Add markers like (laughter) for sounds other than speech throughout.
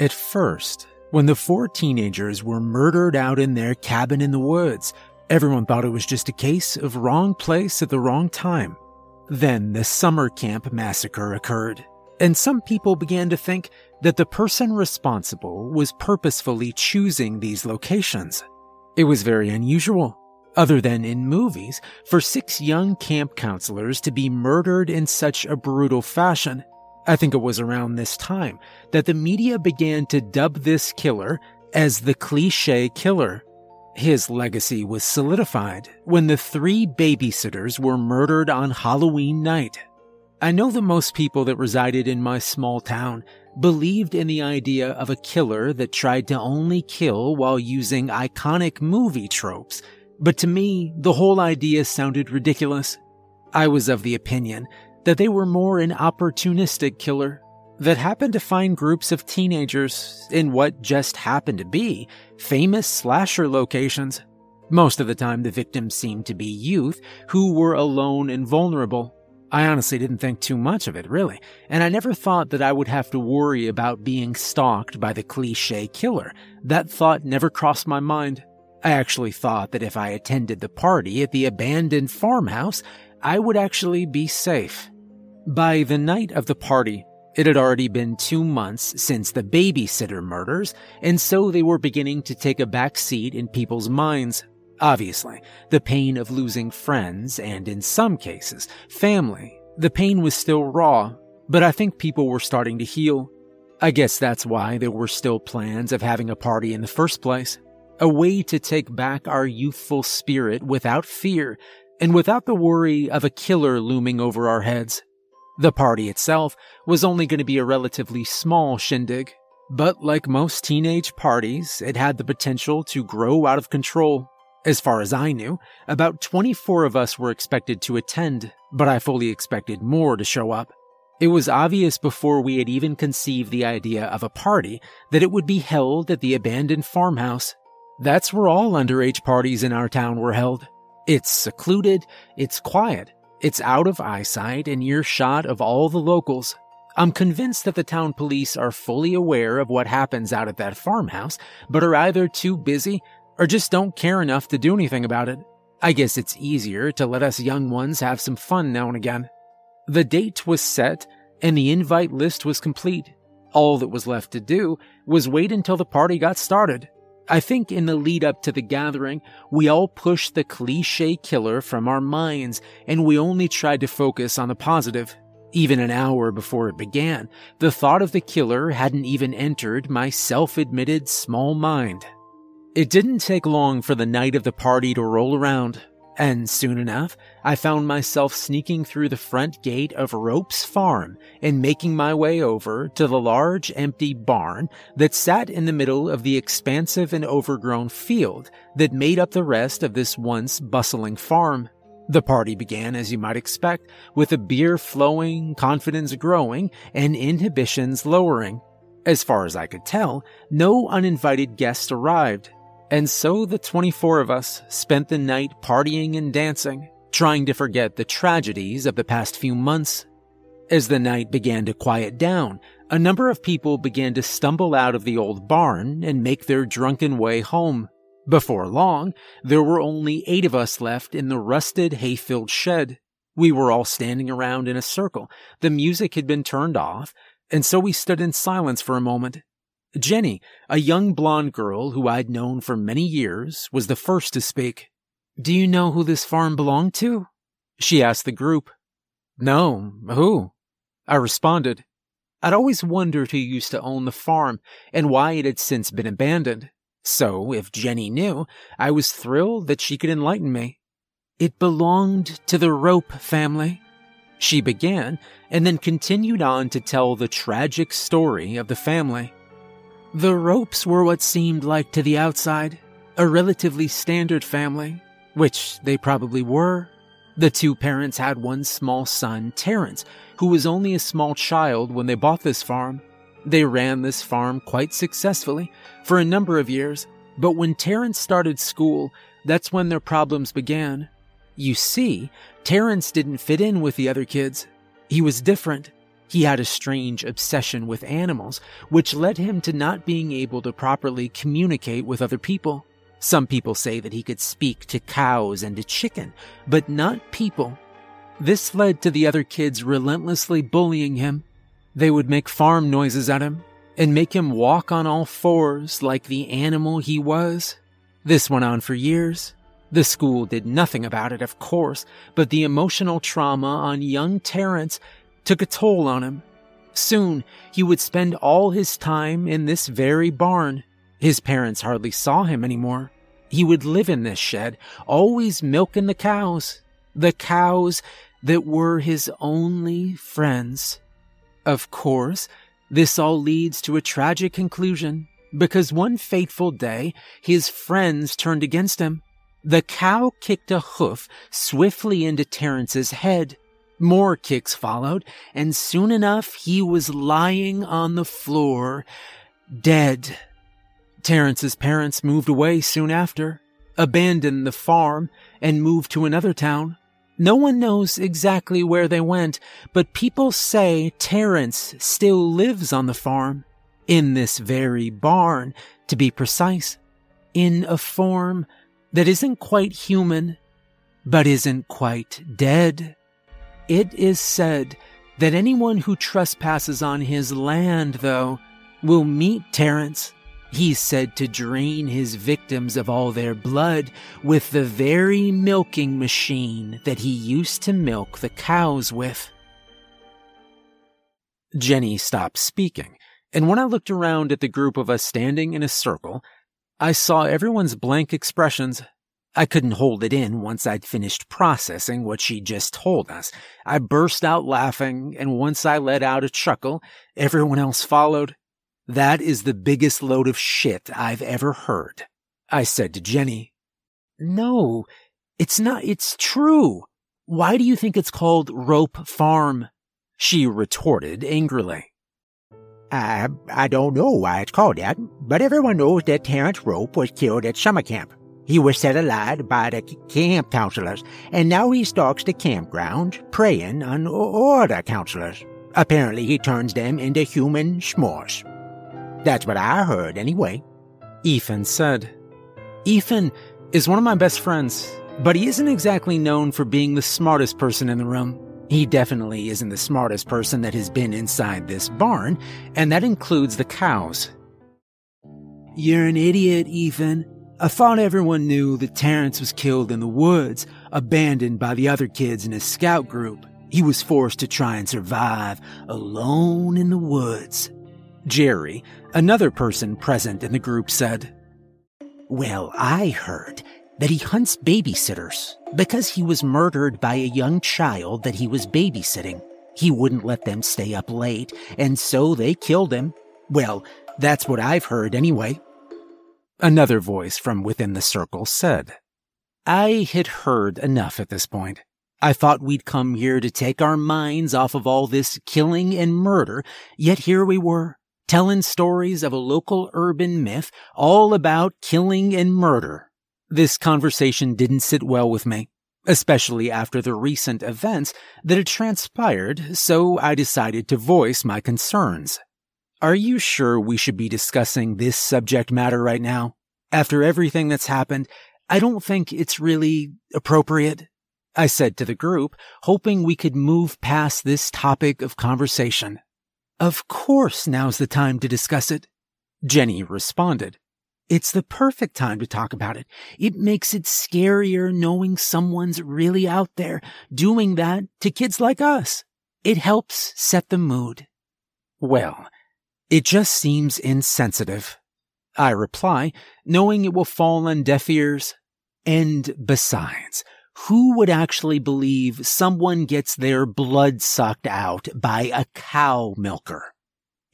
At first, when the four teenagers were murdered out in their cabin in the woods, everyone thought it was just a case of wrong place at the wrong time. Then the summer camp massacre occurred, and some people began to think that the person responsible was purposefully choosing these locations. It was very unusual, other than in movies, for six young camp counselors to be murdered in such a brutal fashion. I think it was around this time that the media began to dub this killer as the cliche killer. His legacy was solidified when the three babysitters were murdered on Halloween night. I know that most people that resided in my small town believed in the idea of a killer that tried to only kill while using iconic movie tropes, but to me, the whole idea sounded ridiculous. I was of the opinion that they were more an opportunistic killer that happened to find groups of teenagers in what just happened to be famous slasher locations. Most of the time, the victims seemed to be youth who were alone and vulnerable. I honestly didn't think too much of it, really, and I never thought that I would have to worry about being stalked by the cliche killer. That thought never crossed my mind. I actually thought that if I attended the party at the abandoned farmhouse, I would actually be safe. By the night of the party, it had already been two months since the babysitter murders, and so they were beginning to take a back seat in people's minds. Obviously, the pain of losing friends, and in some cases, family, the pain was still raw, but I think people were starting to heal. I guess that's why there were still plans of having a party in the first place. A way to take back our youthful spirit without fear and without the worry of a killer looming over our heads. The party itself was only going to be a relatively small shindig, but like most teenage parties, it had the potential to grow out of control. As far as I knew, about 24 of us were expected to attend, but I fully expected more to show up. It was obvious before we had even conceived the idea of a party that it would be held at the abandoned farmhouse. That's where all underage parties in our town were held. It's secluded, it's quiet, it's out of eyesight and earshot of all the locals. I'm convinced that the town police are fully aware of what happens out at that farmhouse, but are either too busy or just don't care enough to do anything about it. I guess it's easier to let us young ones have some fun now and again. The date was set and the invite list was complete. All that was left to do was wait until the party got started. I think in the lead up to the gathering, we all pushed the cliche killer from our minds and we only tried to focus on the positive. Even an hour before it began, the thought of the killer hadn't even entered my self admitted small mind. It didn't take long for the night of the party to roll around, and soon enough, I found myself sneaking through the front gate of Rope's farm and making my way over to the large empty barn that sat in the middle of the expansive and overgrown field that made up the rest of this once bustling farm. The party began, as you might expect, with a beer flowing, confidence growing, and inhibitions lowering. As far as I could tell, no uninvited guests arrived, and so the 24 of us spent the night partying and dancing, trying to forget the tragedies of the past few months. As the night began to quiet down, a number of people began to stumble out of the old barn and make their drunken way home. Before long, there were only eight of us left in the rusted hay filled shed. We were all standing around in a circle. The music had been turned off, and so we stood in silence for a moment, Jenny, a young blonde girl who I'd known for many years, was the first to speak. Do you know who this farm belonged to? She asked the group. No, who? I responded. I'd always wondered who used to own the farm and why it had since been abandoned. So, if Jenny knew, I was thrilled that she could enlighten me. It belonged to the Rope family. She began and then continued on to tell the tragic story of the family. The ropes were what seemed like to the outside a relatively standard family, which they probably were. The two parents had one small son, Terrence, who was only a small child when they bought this farm. They ran this farm quite successfully for a number of years, but when Terrence started school, that's when their problems began. You see, Terrence didn't fit in with the other kids. He was different. He had a strange obsession with animals, which led him to not being able to properly communicate with other people. Some people say that he could speak to cows and to chicken, but not people. This led to the other kids relentlessly bullying him. They would make farm noises at him and make him walk on all fours like the animal he was. This went on for years. The school did nothing about it, of course, but the emotional trauma on young Terrence took a toll on him. Soon, he would spend all his time in this very barn. His parents hardly saw him anymore. He would live in this shed, always milking the cows. The cows that were his only friends. Of course, this all leads to a tragic conclusion because one fateful day his friends turned against him. The cow kicked a hoof swiftly into Terrence's head. More kicks followed, and soon enough he was lying on the floor, dead. Terrence's parents moved away soon after, abandoned the farm, and moved to another town. No one knows exactly where they went, but people say Terrence still lives on the farm, in this very barn, to be precise, in a form that isn't quite human, but isn't quite dead. It is said that anyone who trespasses on his land, though, will meet Terence. He's said to drain his victims of all their blood with the very milking machine that he used to milk the cows with. Jenny stopped speaking, and when I looked around at the group of us standing in a circle, I saw everyone's blank expressions. I couldn't hold it in once I'd finished processing what she'd just told us. I burst out laughing, and once I let out a chuckle, everyone else followed. That is the biggest load of shit I've ever heard. I said to Jenny, No, it's not, it's true. Why do you think it's called Rope Farm? She retorted angrily. I, I don't know why it's called that, but everyone knows that Terrence Rope was killed at summer camp. He was set alight by the camp counselors, and now he stalks the campground, preying on other counselors. Apparently, he turns them into human s'mores. That's what I heard, anyway. Ethan said. Ethan is one of my best friends, but he isn't exactly known for being the smartest person in the room. He definitely isn't the smartest person that has been inside this barn, and that includes the cows. You're an idiot, Ethan. I thought everyone knew that Terrence was killed in the woods, abandoned by the other kids in his scout group. He was forced to try and survive alone in the woods. Jerry, another person present in the group, said, Well, I heard that he hunts babysitters because he was murdered by a young child that he was babysitting. He wouldn't let them stay up late, and so they killed him. Well, that's what I've heard anyway. Another voice from within the circle said, I had heard enough at this point. I thought we'd come here to take our minds off of all this killing and murder, yet here we were, telling stories of a local urban myth all about killing and murder. This conversation didn't sit well with me, especially after the recent events that had transpired, so I decided to voice my concerns. Are you sure we should be discussing this subject matter right now? After everything that's happened, I don't think it's really appropriate. I said to the group, hoping we could move past this topic of conversation. Of course now's the time to discuss it. Jenny responded. It's the perfect time to talk about it. It makes it scarier knowing someone's really out there doing that to kids like us. It helps set the mood. Well, it just seems insensitive. I reply, knowing it will fall on deaf ears. And besides, who would actually believe someone gets their blood sucked out by a cow milker?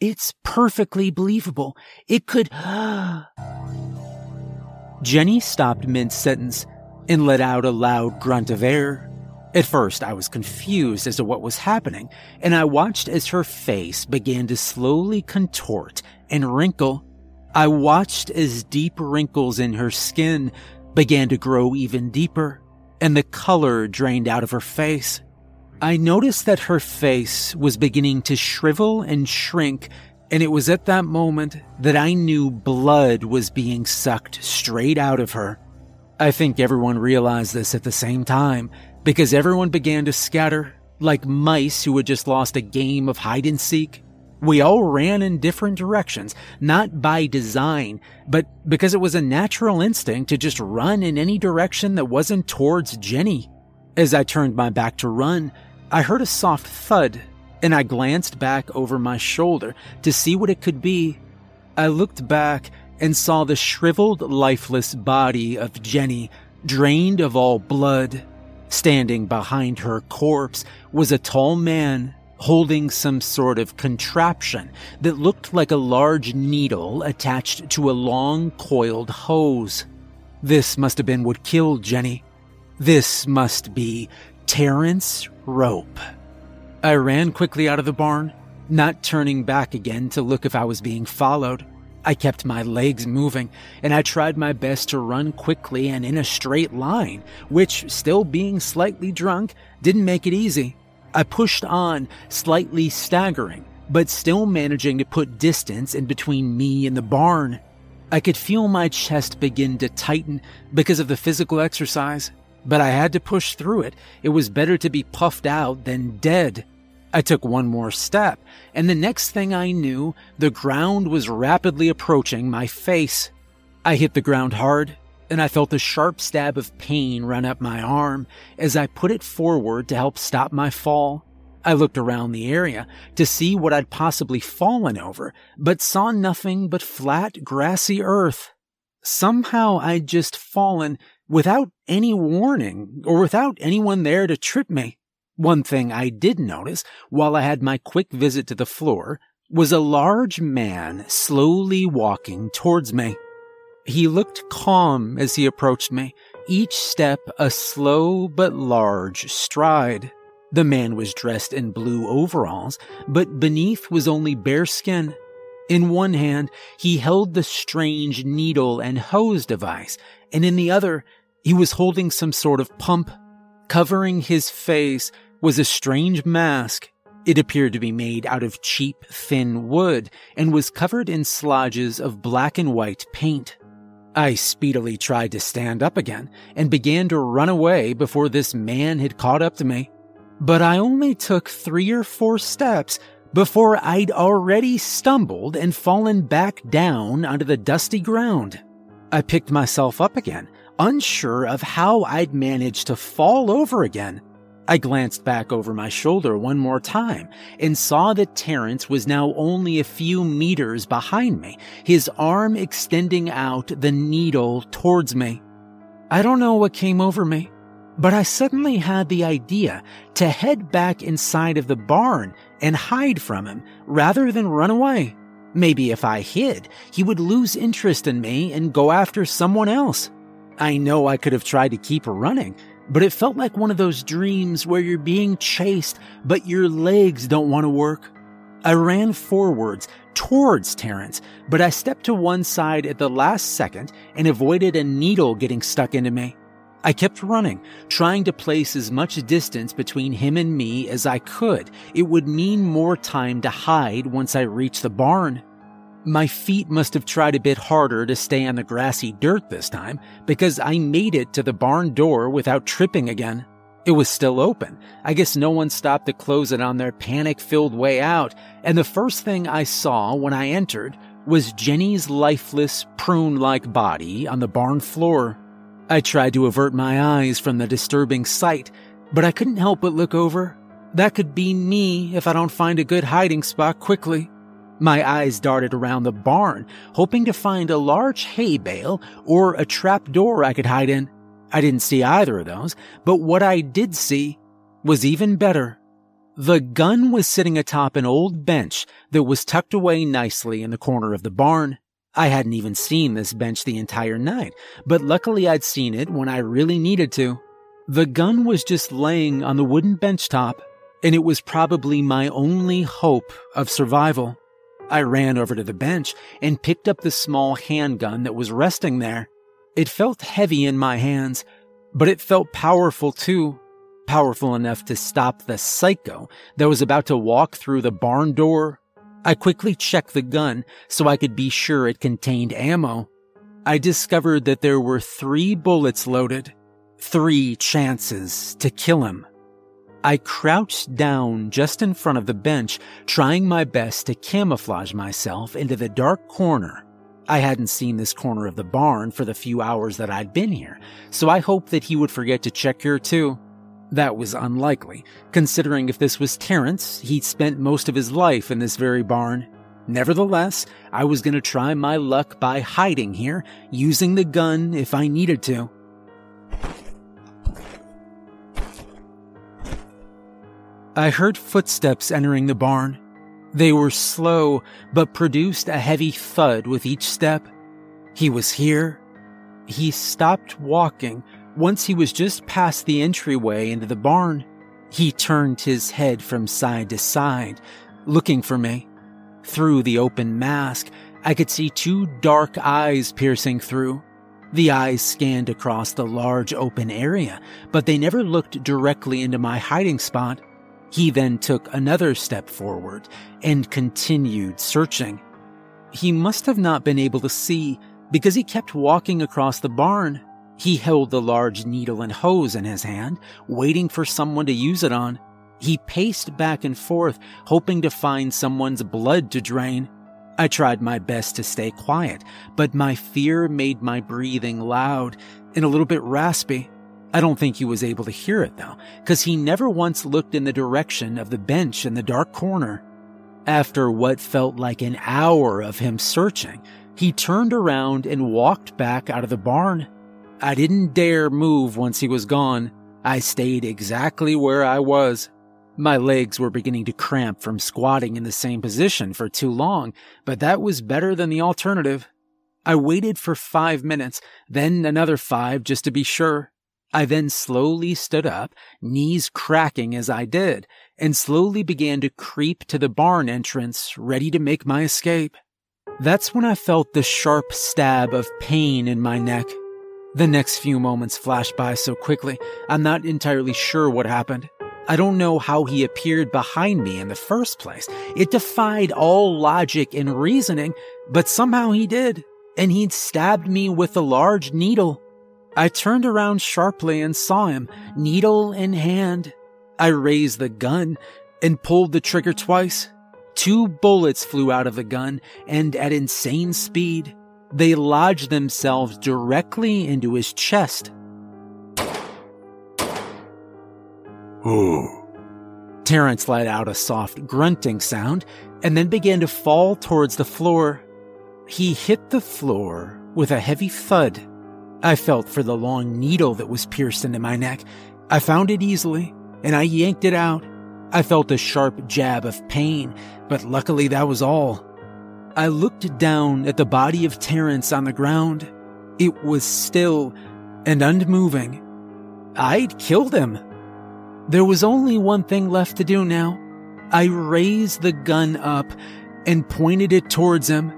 It's perfectly believable. It could. (gasps) Jenny stopped mid sentence and let out a loud grunt of air. At first, I was confused as to what was happening, and I watched as her face began to slowly contort and wrinkle. I watched as deep wrinkles in her skin began to grow even deeper and the color drained out of her face. I noticed that her face was beginning to shrivel and shrink, and it was at that moment that I knew blood was being sucked straight out of her. I think everyone realized this at the same time because everyone began to scatter like mice who had just lost a game of hide and seek. We all ran in different directions, not by design, but because it was a natural instinct to just run in any direction that wasn't towards Jenny. As I turned my back to run, I heard a soft thud, and I glanced back over my shoulder to see what it could be. I looked back and saw the shriveled, lifeless body of Jenny, drained of all blood. Standing behind her corpse was a tall man holding some sort of contraption that looked like a large needle attached to a long coiled hose. This must have been what killed Jenny. This must be Terence Rope. I ran quickly out of the barn, not turning back again to look if I was being followed. I kept my legs moving, and I tried my best to run quickly and in a straight line, which, still being slightly drunk, didn't make it easy. I pushed on, slightly staggering, but still managing to put distance in between me and the barn. I could feel my chest begin to tighten because of the physical exercise, but I had to push through it. It was better to be puffed out than dead. I took one more step, and the next thing I knew, the ground was rapidly approaching my face. I hit the ground hard, and I felt a sharp stab of pain run up my arm as I put it forward to help stop my fall. I looked around the area to see what I'd possibly fallen over, but saw nothing but flat, grassy earth. Somehow I'd just fallen without any warning or without anyone there to trip me. One thing I did notice while I had my quick visit to the floor was a large man slowly walking towards me. He looked calm as he approached me, each step a slow but large stride. The man was dressed in blue overalls, but beneath was only bare skin. In one hand, he held the strange needle and hose device, and in the other, he was holding some sort of pump. Covering his face was a strange mask. It appeared to be made out of cheap, thin wood and was covered in slodges of black and white paint. I speedily tried to stand up again and began to run away before this man had caught up to me. But I only took three or four steps before I'd already stumbled and fallen back down onto the dusty ground. I picked myself up again, unsure of how I'd managed to fall over again I glanced back over my shoulder one more time and saw that Terence was now only a few meters behind me, his arm extending out the needle towards me. I don't know what came over me, but I suddenly had the idea to head back inside of the barn and hide from him rather than run away. Maybe if I hid, he would lose interest in me and go after someone else. I know I could have tried to keep running, but it felt like one of those dreams where you're being chased, but your legs don't want to work. I ran forwards towards Terence, but I stepped to one side at the last second and avoided a needle getting stuck into me. I kept running, trying to place as much distance between him and me as I could. It would mean more time to hide once I reached the barn. My feet must have tried a bit harder to stay on the grassy dirt this time because I made it to the barn door without tripping again. It was still open. I guess no one stopped to close it on their panic filled way out, and the first thing I saw when I entered was Jenny's lifeless, prune like body on the barn floor. I tried to avert my eyes from the disturbing sight, but I couldn't help but look over. That could be me if I don't find a good hiding spot quickly. My eyes darted around the barn, hoping to find a large hay bale or a trap door I could hide in. I didn't see either of those, but what I did see was even better. The gun was sitting atop an old bench that was tucked away nicely in the corner of the barn. I hadn't even seen this bench the entire night, but luckily I'd seen it when I really needed to. The gun was just laying on the wooden bench top, and it was probably my only hope of survival. I ran over to the bench and picked up the small handgun that was resting there. It felt heavy in my hands, but it felt powerful too. powerful enough to stop the psycho that was about to walk through the barn door. I quickly checked the gun so I could be sure it contained ammo. I discovered that there were three bullets loaded, three chances to kill him. I crouched down just in front of the bench, trying my best to camouflage myself into the dark corner. I hadn't seen this corner of the barn for the few hours that I'd been here, so I hoped that he would forget to check here too. That was unlikely, considering if this was Terrence, he'd spent most of his life in this very barn. Nevertheless, I was going to try my luck by hiding here, using the gun if I needed to. I heard footsteps entering the barn. They were slow, but produced a heavy thud with each step. He was here. He stopped walking once he was just past the entryway into the barn. He turned his head from side to side, looking for me. Through the open mask, I could see two dark eyes piercing through. The eyes scanned across the large open area, but they never looked directly into my hiding spot. He then took another step forward and continued searching. He must have not been able to see because he kept walking across the barn. He held the large needle and hose in his hand, waiting for someone to use it on. He paced back and forth, hoping to find someone's blood to drain. I tried my best to stay quiet, but my fear made my breathing loud and a little bit raspy. I don't think he was able to hear it though, because he never once looked in the direction of the bench in the dark corner. After what felt like an hour of him searching, he turned around and walked back out of the barn. I didn't dare move once he was gone. I stayed exactly where I was. My legs were beginning to cramp from squatting in the same position for too long, but that was better than the alternative. I waited for five minutes, then another five just to be sure. I then slowly stood up, knees cracking as I did, and slowly began to creep to the barn entrance, ready to make my escape. That's when I felt the sharp stab of pain in my neck. The next few moments flashed by so quickly, I'm not entirely sure what happened. I don't know how he appeared behind me in the first place. It defied all logic and reasoning, but somehow he did, and he'd stabbed me with a large needle. I turned around sharply and saw him, needle in hand. I raised the gun and pulled the trigger twice. Two bullets flew out of the gun, and at insane speed, they lodged themselves directly into his chest. Ooh. Terrence let out a soft grunting sound and then began to fall towards the floor. He hit the floor with a heavy thud I felt for the long needle that was pierced into my neck. I found it easily, and I yanked it out. I felt a sharp jab of pain, but luckily that was all. I looked down at the body of Terence on the ground. It was still and unmoving. I'd killed him. There was only one thing left to do now. I raised the gun up and pointed it towards him.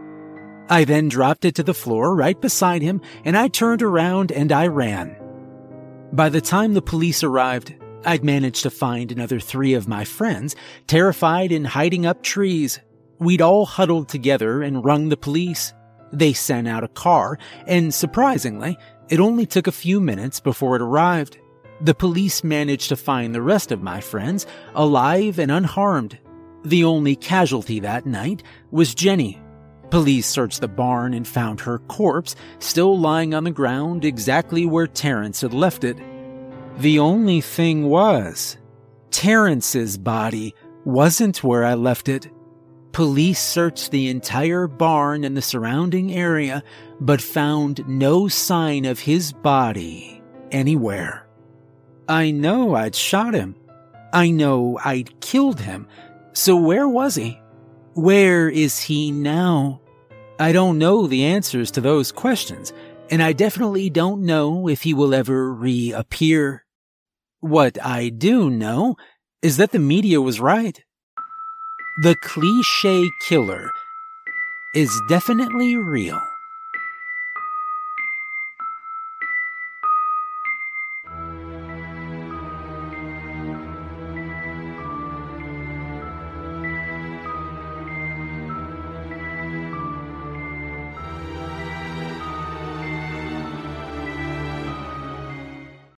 I then dropped it to the floor right beside him and I turned around and I ran. By the time the police arrived, I'd managed to find another three of my friends, terrified and hiding up trees. We'd all huddled together and rung the police. They sent out a car, and surprisingly, it only took a few minutes before it arrived. The police managed to find the rest of my friends alive and unharmed. The only casualty that night was Jenny, Police searched the barn and found her corpse still lying on the ground exactly where Terrence had left it. The only thing was, Terrence's body wasn't where I left it. Police searched the entire barn and the surrounding area, but found no sign of his body anywhere. I know I'd shot him. I know I'd killed him. So where was he? Where is he now? I don't know the answers to those questions, and I definitely don't know if he will ever reappear. What I do know is that the media was right. The cliche killer is definitely real.